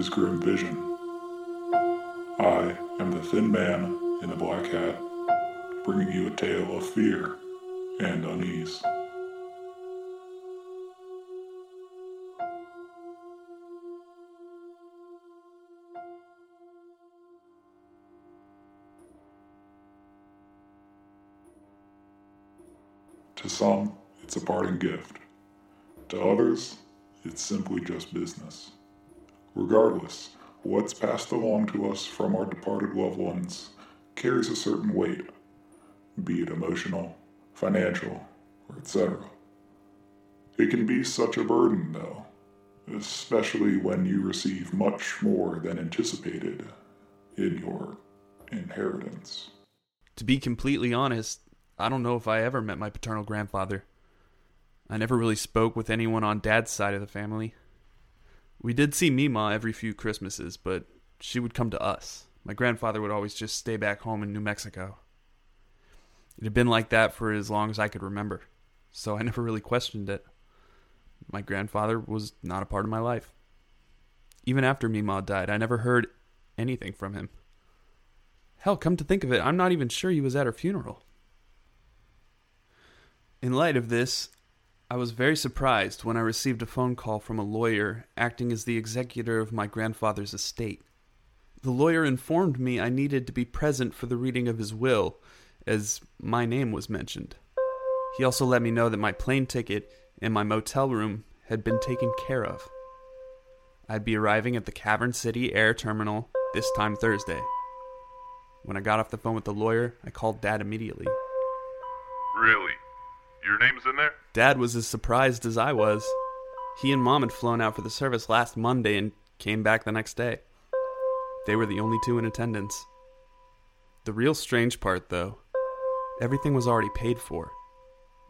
is Grim Vision. I am the thin man in the black hat, bringing you a tale of fear and unease. To some, it's a parting gift. To others, it's simply just business. Regardless, what's passed along to us from our departed loved ones carries a certain weight, be it emotional, financial, or etc. It can be such a burden, though, especially when you receive much more than anticipated in your inheritance. To be completely honest, I don't know if I ever met my paternal grandfather. I never really spoke with anyone on dad's side of the family. We did see Mima every few Christmases, but she would come to us. My grandfather would always just stay back home in New Mexico. It had been like that for as long as I could remember, so I never really questioned it. My grandfather was not a part of my life. Even after Mima died, I never heard anything from him. Hell, come to think of it, I'm not even sure he was at her funeral. In light of this, I was very surprised when I received a phone call from a lawyer acting as the executor of my grandfather's estate. The lawyer informed me I needed to be present for the reading of his will, as my name was mentioned. He also let me know that my plane ticket and my motel room had been taken care of. I'd be arriving at the Cavern City Air Terminal this time Thursday. When I got off the phone with the lawyer, I called Dad immediately. Really? Your name's in there? Dad was as surprised as I was. He and Mom had flown out for the service last Monday and came back the next day. They were the only two in attendance. The real strange part, though, everything was already paid for.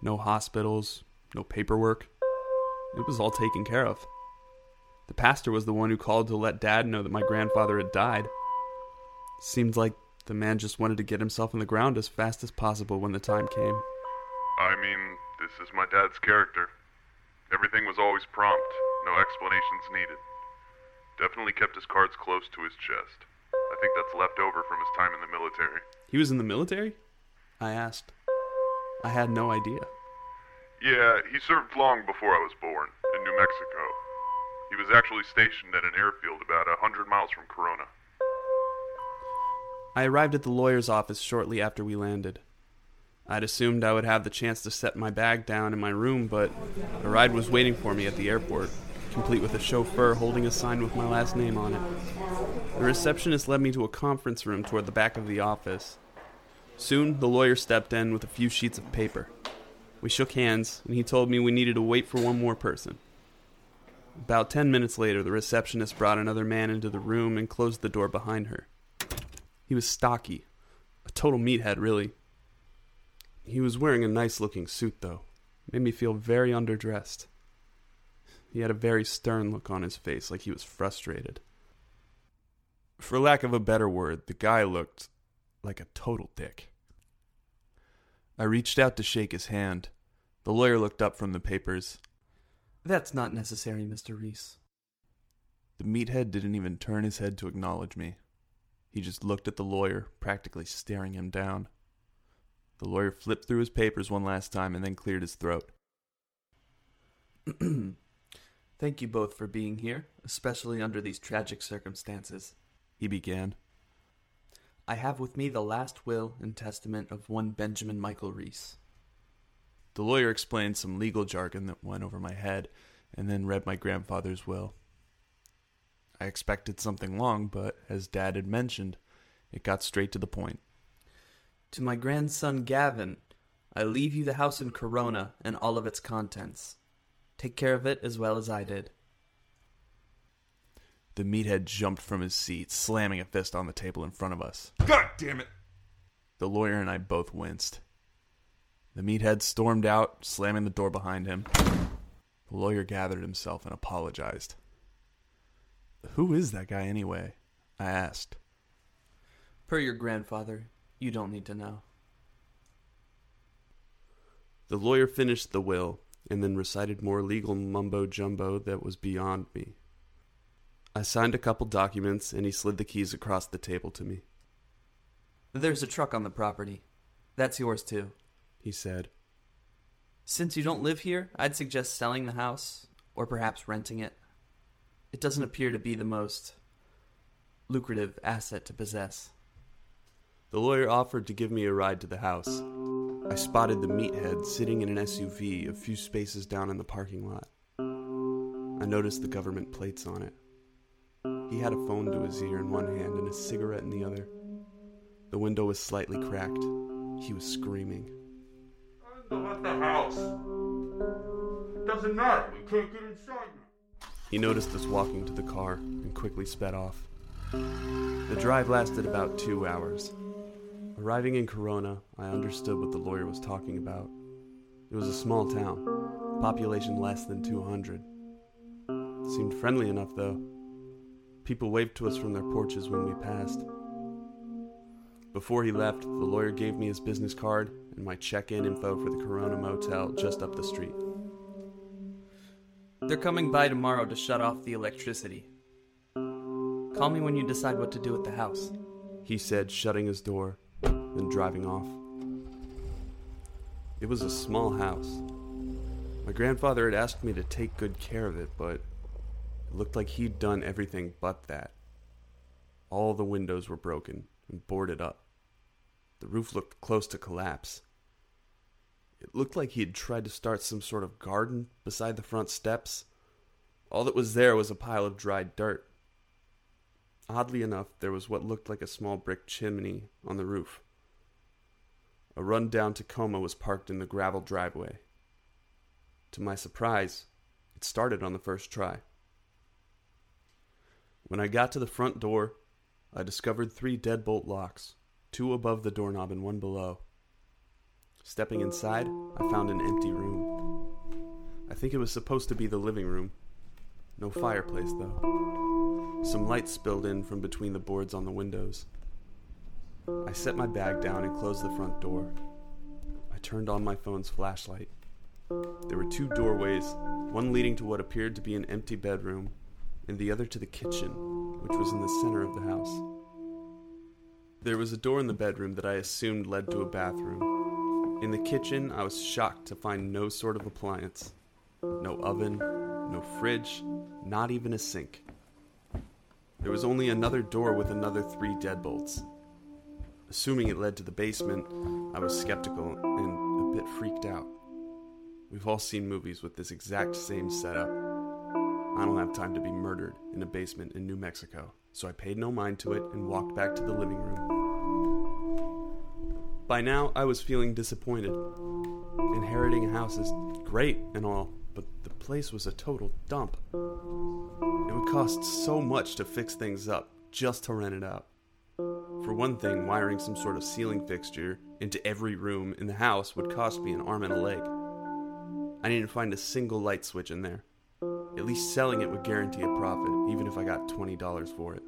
No hospitals, no paperwork. It was all taken care of. The pastor was the one who called to let Dad know that my grandfather had died. Seemed like the man just wanted to get himself in the ground as fast as possible when the time came. I mean, this is my dad's character. Everything was always prompt, no explanations needed. Definitely kept his cards close to his chest. I think that's left over from his time in the military. He was in the military? I asked. I had no idea. Yeah, he served long before I was born, in New Mexico. He was actually stationed at an airfield about a hundred miles from Corona. I arrived at the lawyer's office shortly after we landed. I'd assumed I would have the chance to set my bag down in my room, but a ride was waiting for me at the airport, complete with a chauffeur holding a sign with my last name on it. The receptionist led me to a conference room toward the back of the office. Soon, the lawyer stepped in with a few sheets of paper. We shook hands, and he told me we needed to wait for one more person. About ten minutes later, the receptionist brought another man into the room and closed the door behind her. He was stocky, a total meathead, really. He was wearing a nice looking suit, though. Made me feel very underdressed. He had a very stern look on his face, like he was frustrated. For lack of a better word, the guy looked like a total dick. I reached out to shake his hand. The lawyer looked up from the papers. That's not necessary, Mr. Reese. The meathead didn't even turn his head to acknowledge me. He just looked at the lawyer, practically staring him down. The lawyer flipped through his papers one last time and then cleared his throat. Thank you both for being here, especially under these tragic circumstances. He began. I have with me the last will and testament of one Benjamin Michael Reese. The lawyer explained some legal jargon that went over my head and then read my grandfather's will. I expected something long, but as Dad had mentioned, it got straight to the point. To my grandson Gavin, I leave you the house in Corona and all of its contents. Take care of it as well as I did. The meathead jumped from his seat, slamming a fist on the table in front of us. God damn it! The lawyer and I both winced. The meathead stormed out, slamming the door behind him. The lawyer gathered himself and apologized. Who is that guy anyway? I asked. Per your grandfather, you don't need to know. The lawyer finished the will and then recited more legal mumbo jumbo that was beyond me. I signed a couple documents and he slid the keys across the table to me. There's a truck on the property. That's yours too, he said. Since you don't live here, I'd suggest selling the house or perhaps renting it. It doesn't appear to be the most lucrative asset to possess. The lawyer offered to give me a ride to the house. I spotted the meathead sitting in an SUV a few spaces down in the parking lot. I noticed the government plates on it. He had a phone to his ear in one hand and a cigarette in the other. The window was slightly cracked. He was screaming. Let the house. It Doesn't matter. We can't get inside now. He noticed us walking to the car and quickly sped off. The drive lasted about two hours. Arriving in Corona, I understood what the lawyer was talking about. It was a small town, population less than 200. It seemed friendly enough, though. People waved to us from their porches when we passed. Before he left, the lawyer gave me his business card and my check in info for the Corona Motel just up the street. They're coming by tomorrow to shut off the electricity. Call me when you decide what to do with the house. He said, shutting his door and driving off. It was a small house. My grandfather had asked me to take good care of it, but it looked like he'd done everything but that. All the windows were broken and boarded up. The roof looked close to collapse. It looked like he had tried to start some sort of garden beside the front steps. All that was there was a pile of dried dirt. Oddly enough, there was what looked like a small brick chimney on the roof. A run-down Tacoma was parked in the gravel driveway. To my surprise, it started on the first try. When I got to the front door, I discovered three deadbolt locks, two above the doorknob and one below. Stepping inside, I found an empty room. I think it was supposed to be the living room. No fireplace, though. Some light spilled in from between the boards on the windows. I set my bag down and closed the front door. I turned on my phone's flashlight. There were two doorways, one leading to what appeared to be an empty bedroom, and the other to the kitchen, which was in the center of the house. There was a door in the bedroom that I assumed led to a bathroom. In the kitchen, I was shocked to find no sort of appliance no oven, no fridge, not even a sink. There was only another door with another three deadbolts. Assuming it led to the basement, I was skeptical and a bit freaked out. We've all seen movies with this exact same setup. I don't have time to be murdered in a basement in New Mexico, so I paid no mind to it and walked back to the living room. By now, I was feeling disappointed. Inheriting a house is great and all, but the place was a total dump. It would cost so much to fix things up just to rent it out. For one thing, wiring some sort of ceiling fixture into every room in the house would cost me an arm and a leg. I didn't find a single light switch in there. At least selling it would guarantee a profit, even if I got $20 for it.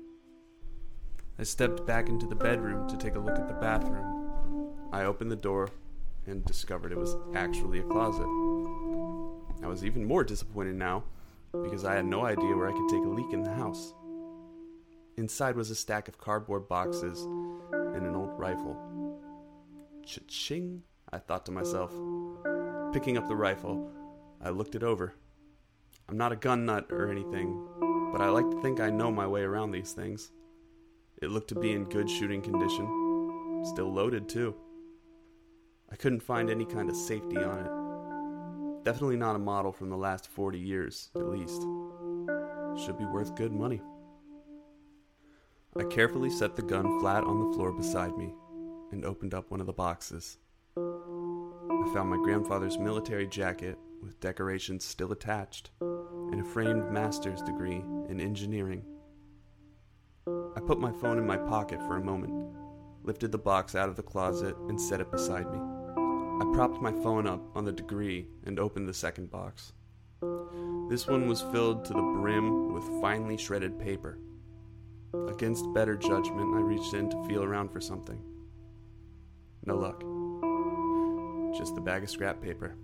I stepped back into the bedroom to take a look at the bathroom. I opened the door and discovered it was actually a closet. I was even more disappointed now because I had no idea where I could take a leak in the house. Inside was a stack of cardboard boxes and an old rifle. Cha-ching, I thought to myself. Picking up the rifle, I looked it over. I'm not a gun nut or anything, but I like to think I know my way around these things. It looked to be in good shooting condition, still loaded too. I couldn't find any kind of safety on it. Definitely not a model from the last 40 years, at least. Should be worth good money. I carefully set the gun flat on the floor beside me and opened up one of the boxes. I found my grandfather's military jacket with decorations still attached and a framed master's degree in engineering. I put my phone in my pocket for a moment, lifted the box out of the closet, and set it beside me. I propped my phone up on the degree and opened the second box. This one was filled to the brim with finely shredded paper. Against better judgment, I reached in to feel around for something. No luck. Just the bag of scrap paper.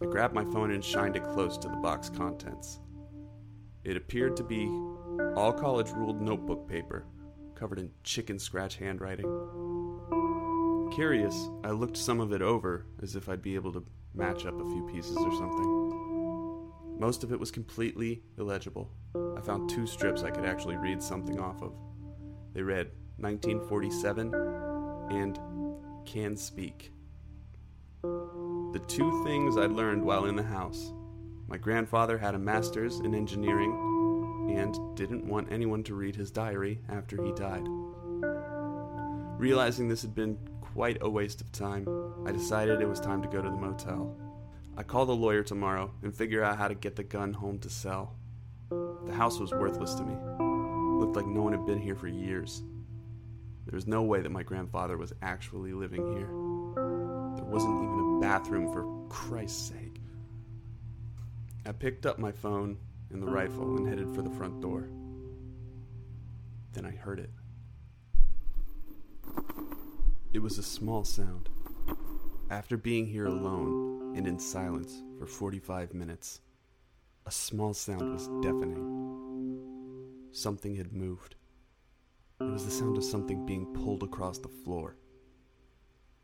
I grabbed my phone and shined it close to the box contents. It appeared to be all college ruled notebook paper, covered in chicken scratch handwriting. Curious, I looked some of it over as if I'd be able to match up a few pieces or something. Most of it was completely illegible. I found two strips I could actually read something off of. They read 1947 and Can Speak. The two things I learned while in the house my grandfather had a master's in engineering and didn't want anyone to read his diary after he died. Realizing this had been quite a waste of time, I decided it was time to go to the motel. I call the lawyer tomorrow and figure out how to get the gun home to sell. The house was worthless to me. Looked like no one had been here for years. There was no way that my grandfather was actually living here. There wasn't even a bathroom, for Christ's sake. I picked up my phone and the rifle and headed for the front door. Then I heard it. It was a small sound. After being here alone and in silence for 45 minutes, a small sound was deafening. Something had moved. It was the sound of something being pulled across the floor.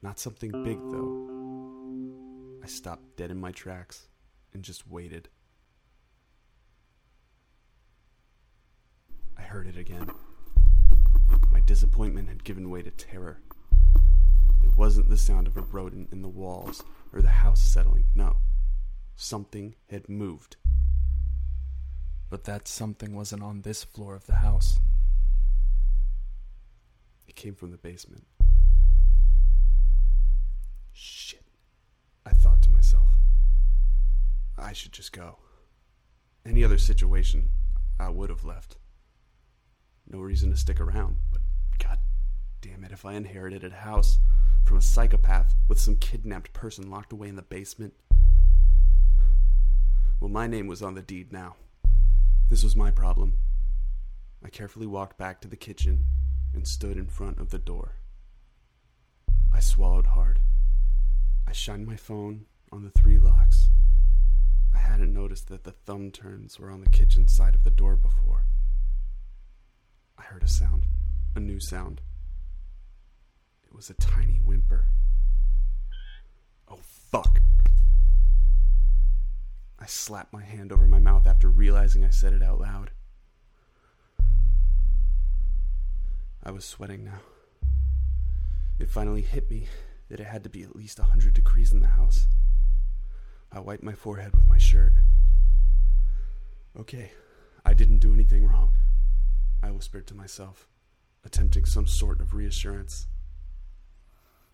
Not something big, though. I stopped dead in my tracks and just waited. I heard it again. My disappointment had given way to terror. It wasn't the sound of a rodent in the walls or the house settling. No. Something had moved. But that something wasn't on this floor of the house. It came from the basement. Shit. I thought to myself. I should just go. Any other situation, I would have left. No reason to stick around, but god damn it, if I inherited a house from a psychopath with some kidnapped person locked away in the basement. Well, my name was on the deed now. This was my problem. I carefully walked back to the kitchen and stood in front of the door. I swallowed hard. I shined my phone on the three locks. I hadn't noticed that the thumb turns were on the kitchen side of the door before. I heard a sound, a new sound. It was a tiny whimper. Oh, fuck. I slapped my hand over my mouth after realizing I said it out loud. I was sweating now. It finally hit me that it had to be at least a hundred degrees in the house. I wiped my forehead with my shirt. Okay, I didn't do anything wrong, I whispered to myself, attempting some sort of reassurance.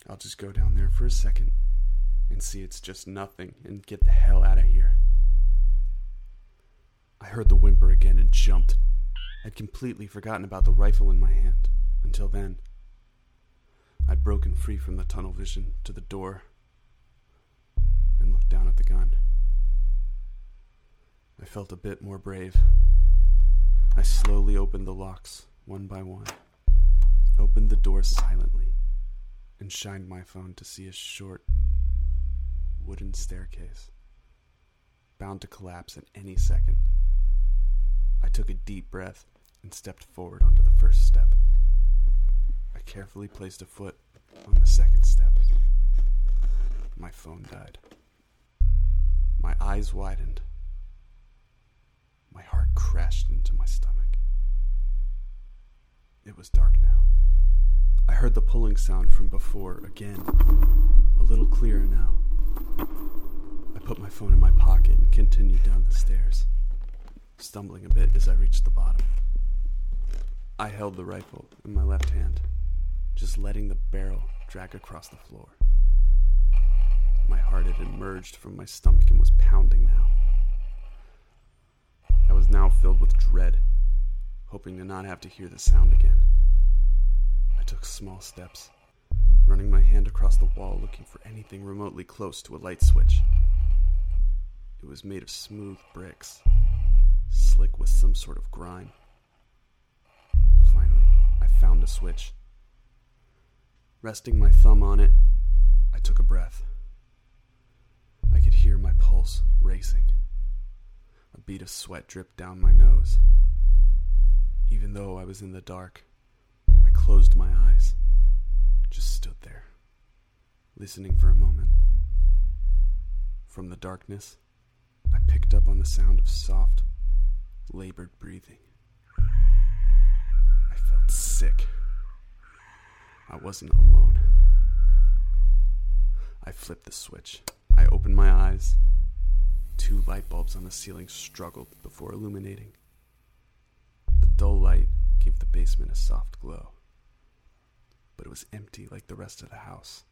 I'll just go down there for a second and see it's just nothing and get the hell out of here. I heard the whimper again and jumped. I'd completely forgotten about the rifle in my hand until then. I'd broken free from the tunnel vision to the door and looked down at the gun. I felt a bit more brave. I slowly opened the locks one by one, opened the door silently, and shined my phone to see a short wooden staircase, bound to collapse at any second. I took a deep breath and stepped forward onto the first step. I carefully placed a foot on the second step. My phone died. My eyes widened. My heart crashed into my stomach. It was dark now. I heard the pulling sound from before again, a little clearer now. I put my phone in my pocket and continued down the stairs, stumbling a bit as I reached the bottom. I held the rifle in my left hand, just letting the barrel drag across the floor. My heart had emerged from my stomach and was pounding now. I was now filled with dread, hoping to not have to hear the sound again. Took small steps, running my hand across the wall looking for anything remotely close to a light switch. It was made of smooth bricks, slick with some sort of grime. Finally, I found a switch. Resting my thumb on it, I took a breath. I could hear my pulse racing. A bead of sweat dripped down my nose. Even though I was in the dark, closed my eyes, just stood there, listening for a moment. From the darkness, I picked up on the sound of soft, labored breathing. I felt sick. I wasn't alone. I flipped the switch. I opened my eyes. Two light bulbs on the ceiling struggled before illuminating. The dull light gave the basement a soft glow, but it was empty like the rest of the house.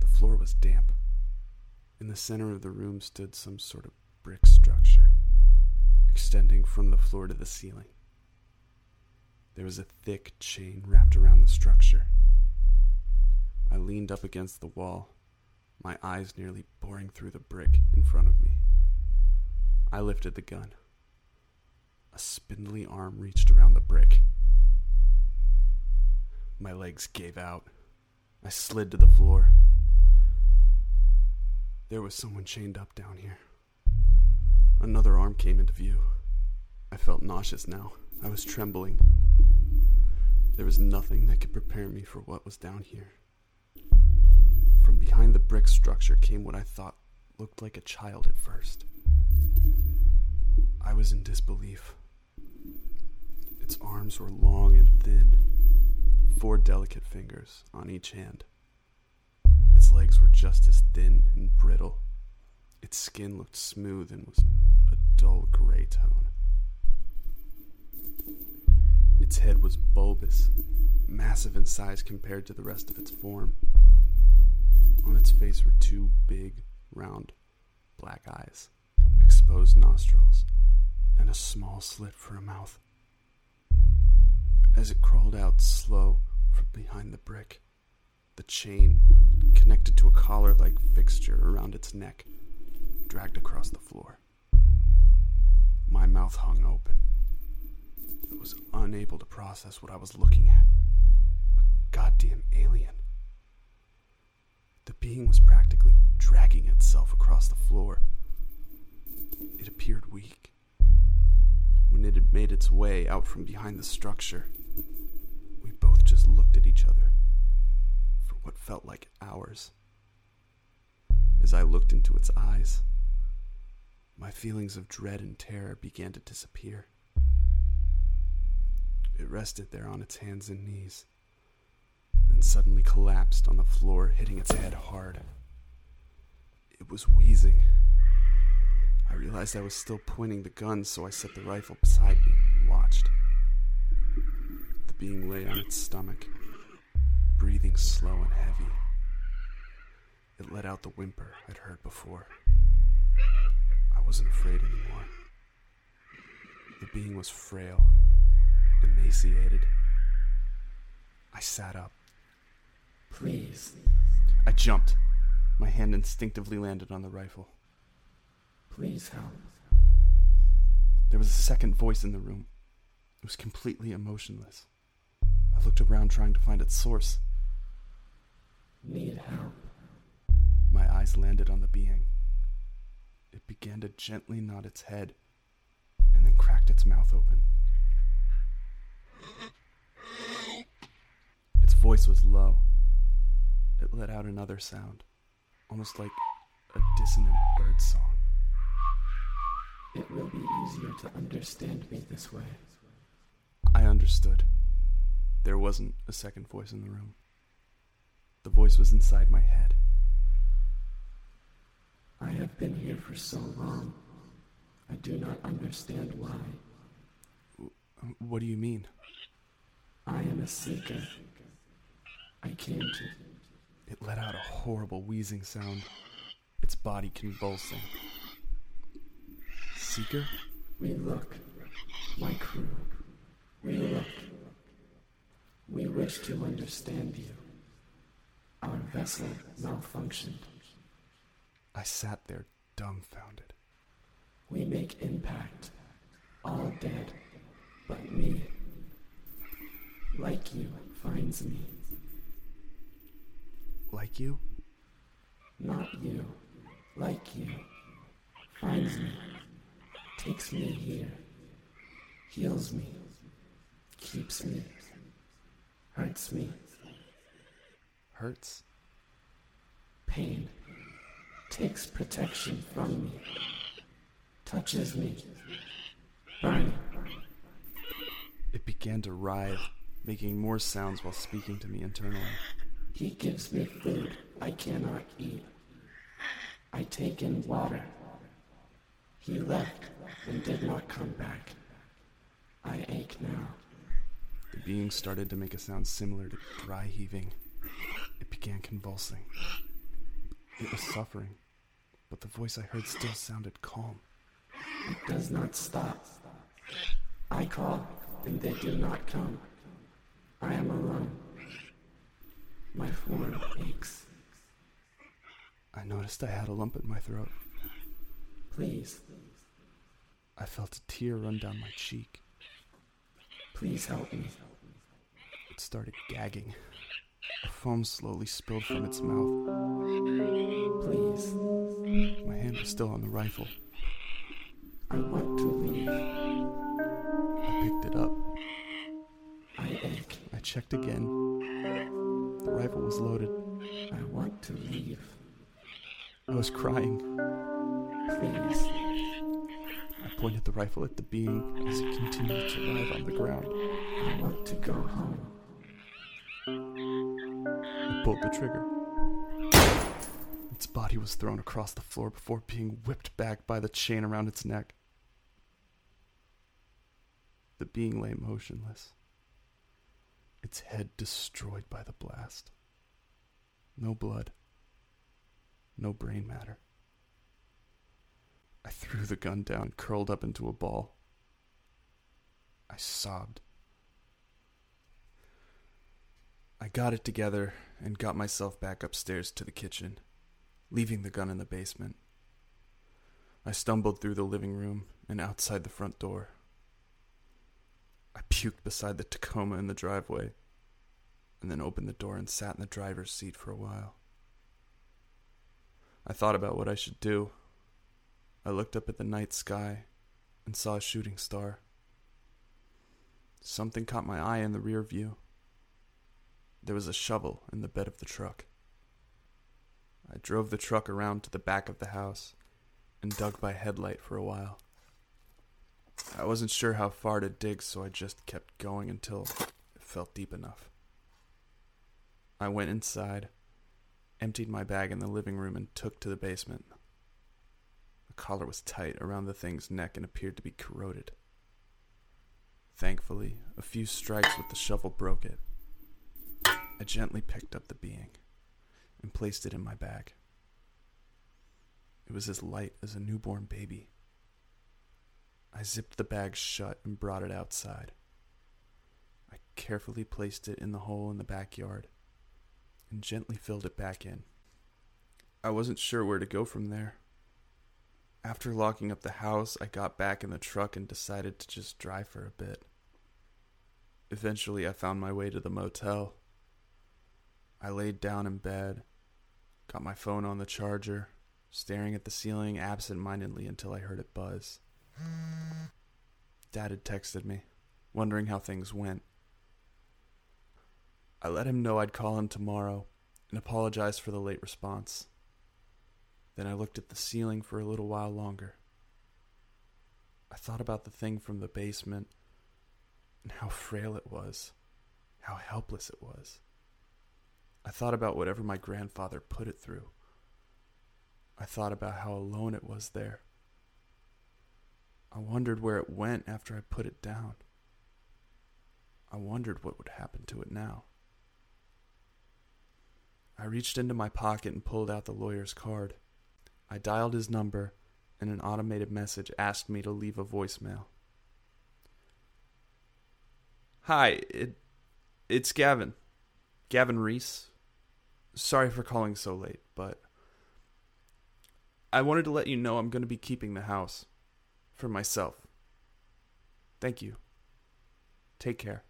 The floor was damp. In the center of the room stood some sort of brick structure, extending from the floor to the ceiling. There was a thick chain wrapped around the structure. I leaned up against the wall, my eyes nearly boring through the brick in front of me. I lifted the gun. A spindly arm reached around the brick. My legs gave out. I slid to the floor. There was someone chained up down here. Another arm came into view. I felt nauseous now. I was trembling. There was nothing that could prepare me for what was down here. From behind the brick structure came what I thought looked like a child at first. I was in disbelief. Its arms were long and thin, four delicate fingers on each hand. Its legs were just as thin and brittle. Its skin looked smooth and was a dull gray tone. Its head was bulbous, massive in size compared to the rest of its form. On its face were two big, round, black eyes, exposed nostrils, and a small slit for a mouth. As it crawled out slow from behind the brick, the chain, connected to a collar like fixture around its neck, dragged across the floor. My mouth hung open. I was unable to process what I was looking at. A goddamn alien. The being was practically dragging itself across the floor. It appeared weak. When it had made its way out from behind the structure, at each other for what felt like hours. As I looked into its eyes, my feelings of dread and terror began to disappear. It rested there on its hands and knees, and suddenly collapsed on the floor, hitting its head hard. It was wheezing. I realized I was still pointing the gun, so I set the rifle beside me and watched. The being lay on its stomach, breathing slow and heavy. It let out the whimper I'd heard before. I wasn't afraid anymore. The being was frail, emaciated. I sat up. Please, I jumped. My hand instinctively landed on the rifle. please help. There was a second voice in the room. It was completely emotionless. I looked around trying to find its source. Need help. My eyes landed on the being. It began to gently nod its head and then cracked its mouth open. Its voice was low. It let out another sound, almost like a dissonant bird song. It will be easier to understand me this way. I understood. There wasn't a second voice in the room. The voice was inside my head. I have been here for so long. I do not understand why. What do you mean? I am a seeker. I came to. It let out a horrible wheezing sound, its body convulsing. Seeker? We look. My crew. We look. We wish to understand you. Our vessel malfunctioned. I sat there dumbfounded. We make impact. All dead. But me. Like you finds me. Like you? Not you. Like you. Finds me. takes me here, heals me, keeps me, hurts me, Hurts? pain, takes protection from me, touches me, burning. It began to writhe, making more sounds while speaking to me internally. He gives me food I cannot eat. I take in water. He left and did not come back. I ache now. The being started to make a sound similar to dry heaving. It began convulsing. It was suffering, but the voice I heard still sounded calm. It does not stop. I call and they do not come. I am alone. My form aches. I noticed I had a lump in my throat. Please, I felt a tear run down my cheek. please help me. It started gagging. Foam slowly spilled from its mouth. Please, My hand was still on the rifle. I want to leave. I picked it up. I. I checked again. The rifle was loaded. I want to leave. I was crying. Please, I pointed the rifle at the being as it continued to writhe on the ground. I want to go home. Pulled the trigger. Its body was thrown across the floor before being whipped back by the chain around its neck. The being lay motionless, its head destroyed by the blast. No blood, no brain matter. I threw the gun down curled up into a ball. I sobbed. I got it together and got myself back upstairs to the kitchen, leaving the gun in the basement. I stumbled through the living room and outside the front door. I puked beside the Tacoma in the driveway, and then opened the door and sat in the driver's seat for a while. I thought about what I should do. I looked up at the night sky and saw a shooting star. Something caught my eye in the rear view. There was a shovel in the bed of the truck. I drove the truck around to the back of the house and dug by headlight for a while. I wasn't sure how far to dig, so I just kept going until it felt deep enough. I went inside, emptied my bag in the living room, and took to the basement. The collar was tight around the thing's neck and appeared to be corroded. Thankfully, a few strikes with the shovel broke it. I gently picked up the being and placed it in my bag. It was as light as a newborn baby. I zipped the bag shut and brought it outside. I carefully placed it in the hole in the backyard and gently filled it back in. I wasn't sure where to go from there. After locking up the house, I got back in the truck and decided to just drive for a bit. Eventually, I found my way to the motel. I laid down in bed, got my phone on the charger, staring at the ceiling absent mindedly until I heard it buzz. Dad had texted me, wondering how things went. I let him know I'd call him tomorrow and apologized for the late response. Then I looked at the ceiling for a little while longer. I thought about the thing from the basement and how frail it was, how helpless it was. I thought about whatever my grandfather put it through. I thought about how alone it was there. I wondered where it went after I put it down. I wondered what would happen to it now. I reached into my pocket and pulled out the lawyer's card. I dialed his number, and an automated message asked me to leave a voicemail. Hi, it, it's Gavin. Gavin Reese. Sorry for calling so late, but I wanted to let you know I'm going to be keeping the house for myself. Thank you. Take care.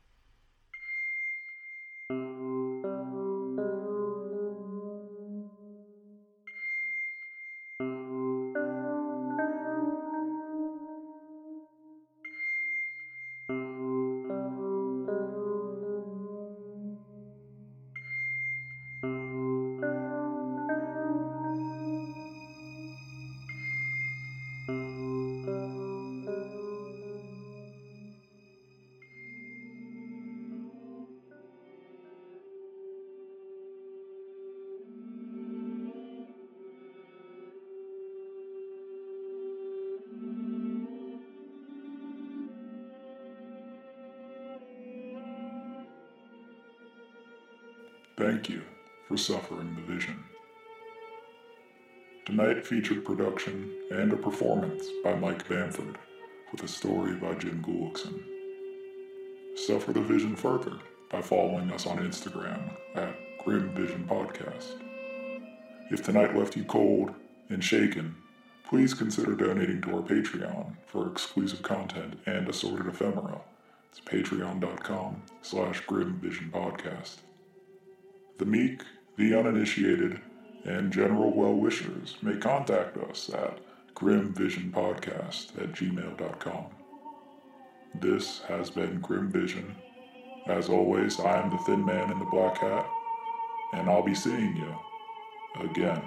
Thank you for suffering the vision. Tonight featured production and a performance by Mike Bamford with a story by Jim Gullickson. Suffer the vision further by following us on Instagram at Grim Vision Podcast. If tonight left you cold and shaken, please consider donating to our Patreon for exclusive content and assorted ephemera. It's patreon.com slash Grim Vision Podcast. The meek, the uninitiated, and general well-wishers may contact us at grimvisionpodcast at gmail.com. This has been Grim Vision. As always, I am the thin man in the black hat, and I'll be seeing you again.